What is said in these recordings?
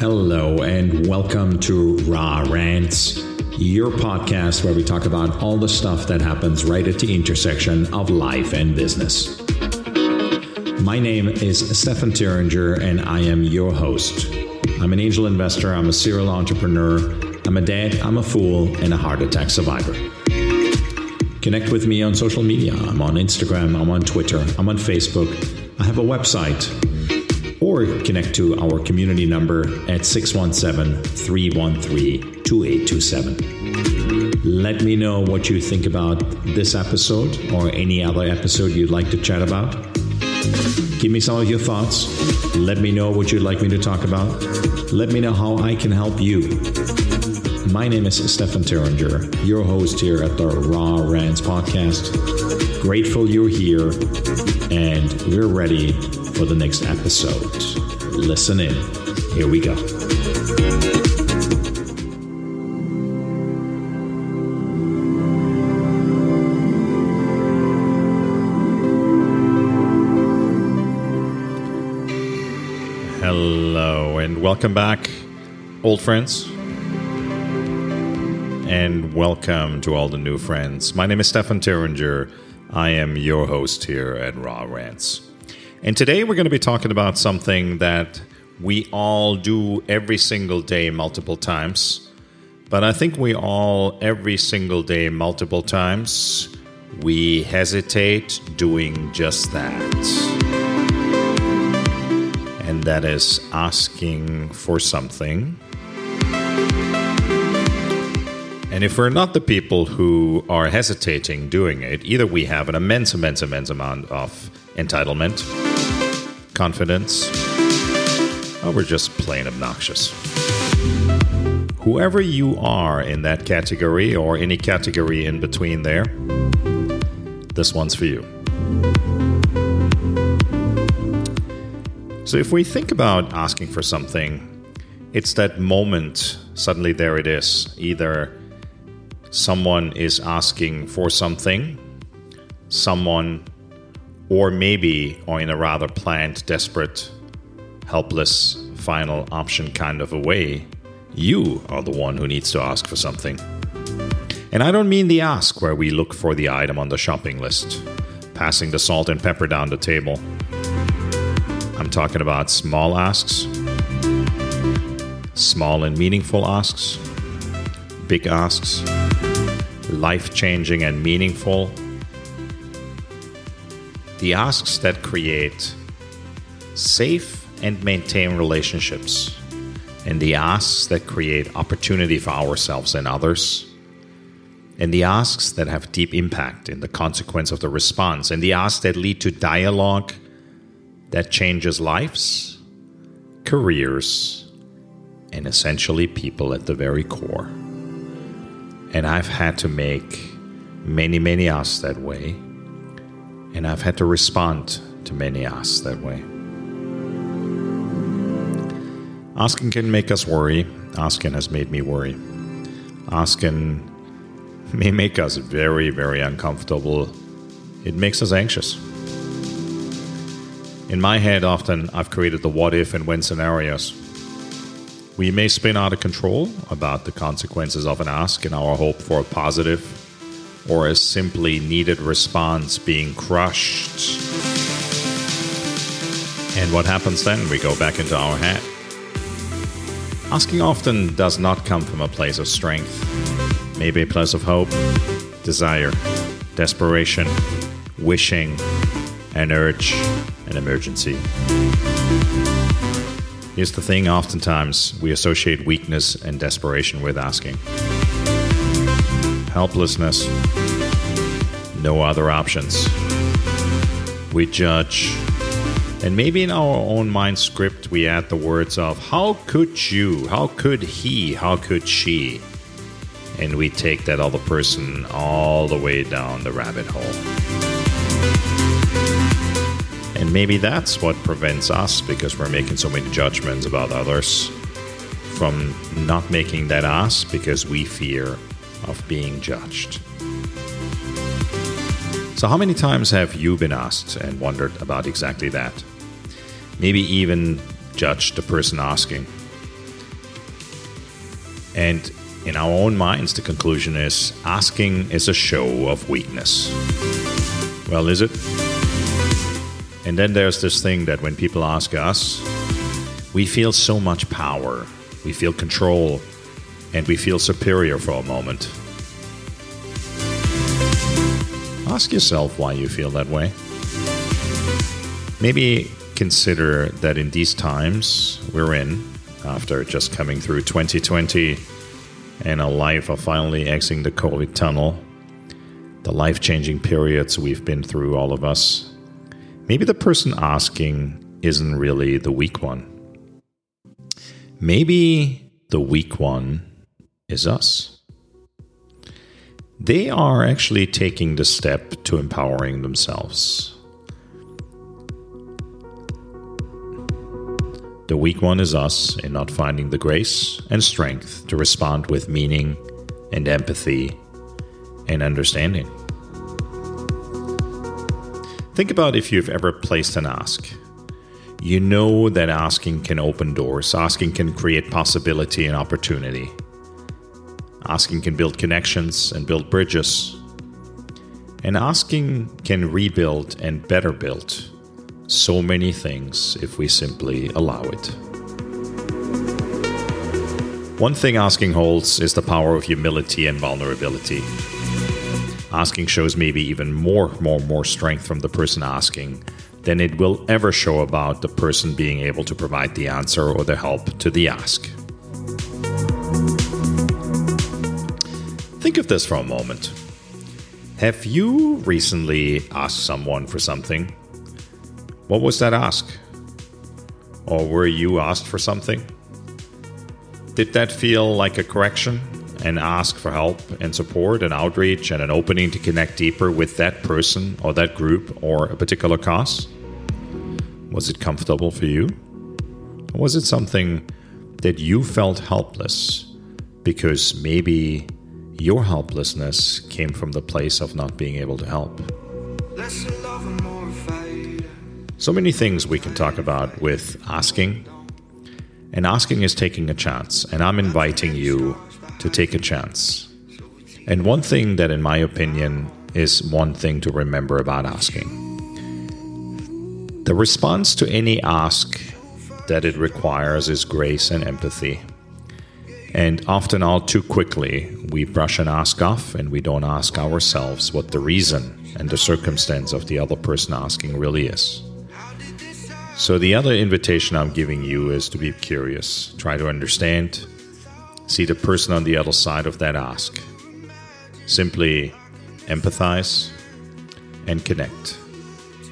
Hello, and welcome to Raw Rants, your podcast where we talk about all the stuff that happens right at the intersection of life and business. My name is Stefan Thuringer, and I am your host. I'm an angel investor, I'm a serial entrepreneur, I'm a dad, I'm a fool, and a heart attack survivor. Connect with me on social media. I'm on Instagram, I'm on Twitter, I'm on Facebook. I have a website, or connect to our community number at 617 313 2827. Let me know what you think about this episode or any other episode you'd like to chat about. Give me some of your thoughts. Let me know what you'd like me to talk about. Let me know how I can help you. My name is Stefan Thuringer, your host here at the Raw Rants podcast. Grateful you're here, and we're ready for the next episode. Listen in. Here we go. Hello, and welcome back, old friends. And welcome to all the new friends. My name is Stefan Thuringer. I am your host here at Raw Rants. And today we're going to be talking about something that we all do every single day, multiple times. But I think we all, every single day, multiple times, we hesitate doing just that. And that is asking for something. And if we're not the people who are hesitating doing it, either we have an immense, immense, immense amount of entitlement, confidence, or we're just plain obnoxious. Whoever you are in that category or any category in between there, this one's for you. So, if we think about asking for something, it's that moment, suddenly there it is. Either someone is asking for something, someone, or maybe, or in a rather planned, desperate, helpless, final option kind of a way, you are the one who needs to ask for something. And I don't mean the ask where we look for the item on the shopping list, passing the salt and pepper down the table. I'm talking about small asks, small and meaningful asks, big asks, life changing and meaningful. The asks that create safe and maintain relationships, and the asks that create opportunity for ourselves and others, and the asks that have deep impact in the consequence of the response, and the asks that lead to dialogue that changes lives, careers, and essentially people at the very core. And I've had to make many, many asks that way, and I've had to respond to many asks that way. Asking can make us worry. Asking has made me worry. Asking may make us very, very uncomfortable. It makes us anxious. In my head, often I've created the what if and when scenarios. We may spin out of control about the consequences of an ask in our hope for a positive or a simply needed response being crushed. And what happens then? We go back into our head. Asking often does not come from a place of strength, maybe a place of hope, desire, desperation, wishing, an urge, an emergency. Here's the thing oftentimes we associate weakness and desperation with asking. Helplessness, no other options. We judge, and maybe in our own mind script we add the words of, How could you? How could he? How could she? And we take that other person all the way down the rabbit hole. And maybe that's what prevents us, because we're making so many judgments about others, from not making that ask because we fear of being judged. So, how many times have you been asked and wondered about exactly that? Maybe even judged the person asking. And in our own minds, the conclusion is asking is a show of weakness. Well, is it? And then there's this thing that when people ask us, we feel so much power, we feel control, and we feel superior for a moment. Ask yourself why you feel that way. Maybe consider that in these times we're in, after just coming through 2020 and a life of finally exiting the COVID tunnel, the life changing periods we've been through, all of us, maybe the person asking isn't really the weak one. Maybe the weak one is us. They are actually taking the step to empowering themselves. The weak one is us in not finding the grace and strength to respond with meaning and empathy and understanding. Think about if you've ever placed an ask. You know that asking can open doors, asking can create possibility and opportunity. Asking can build connections and build bridges. And asking can rebuild and better build so many things if we simply allow it. One thing asking holds is the power of humility and vulnerability. Asking shows maybe even more, more, more strength from the person asking than it will ever show about the person being able to provide the answer or the help to the ask. Think of this for a moment. Have you recently asked someone for something what was that ask? Or were you asked for something? Did that feel like a correction? and ask for help and support and outreach and an opening to connect deeper with that person or that group or a particular cause? Was it comfortable for you? Or was it something that you felt helpless because maybe your helplessness came from the place of not being able to help? So many things we can talk about with asking. And asking is taking a chance. And I'm inviting you to take a chance. And one thing that, in my opinion, is one thing to remember about asking the response to any ask that it requires is grace and empathy. And often, all too quickly, we brush an ask off and we don't ask ourselves what the reason and the circumstance of the other person asking really is. So, the other invitation I'm giving you is to be curious, try to understand, see the person on the other side of that ask. Simply empathize and connect.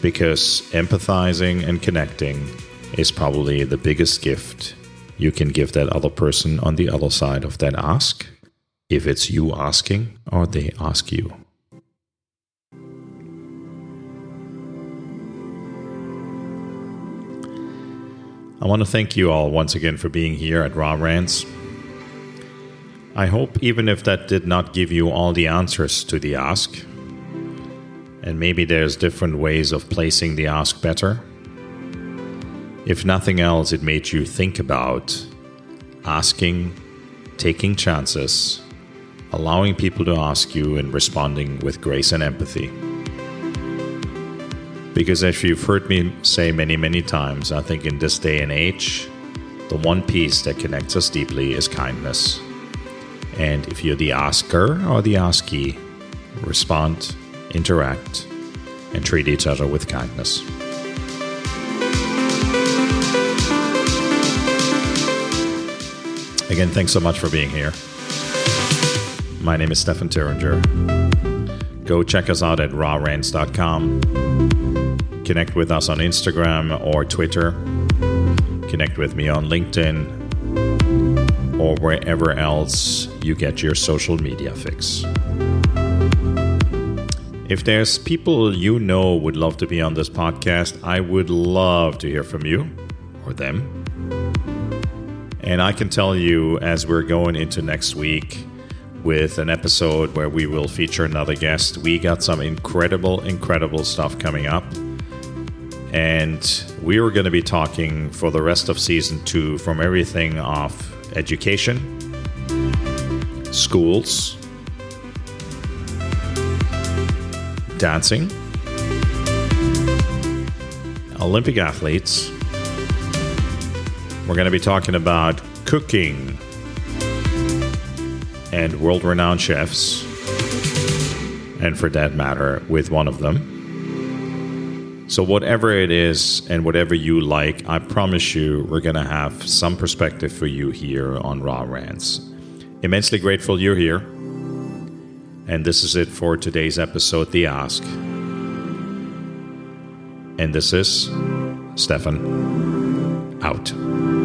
Because empathizing and connecting is probably the biggest gift you can give that other person on the other side of that ask, if it's you asking or they ask you. I want to thank you all once again for being here at Raw Rants. I hope, even if that did not give you all the answers to the ask, and maybe there's different ways of placing the ask better, if nothing else, it made you think about asking, taking chances, allowing people to ask you, and responding with grace and empathy. Because as you've heard me say many, many times, I think in this day and age, the one piece that connects us deeply is kindness. And if you're the asker or the askee, respond, interact, and treat each other with kindness. Again, thanks so much for being here. My name is Stefan Thuringer. Go check us out at rawrants.com connect with us on Instagram or Twitter, connect with me on LinkedIn, or wherever else you get your social media fix. If there's people you know would love to be on this podcast, I would love to hear from you or them. And I can tell you as we're going into next week with an episode where we will feature another guest, we got some incredible, incredible stuff coming up. And we are going to be talking for the rest of season two from everything off education schools, dancing, Olympic athletes. We're going to be talking about cooking and world renowned chefs, and for that matter, with one of them. So, whatever it is and whatever you like, I promise you we're going to have some perspective for you here on Raw Rants. Immensely grateful you're here. And this is it for today's episode, The Ask. And this is Stefan out.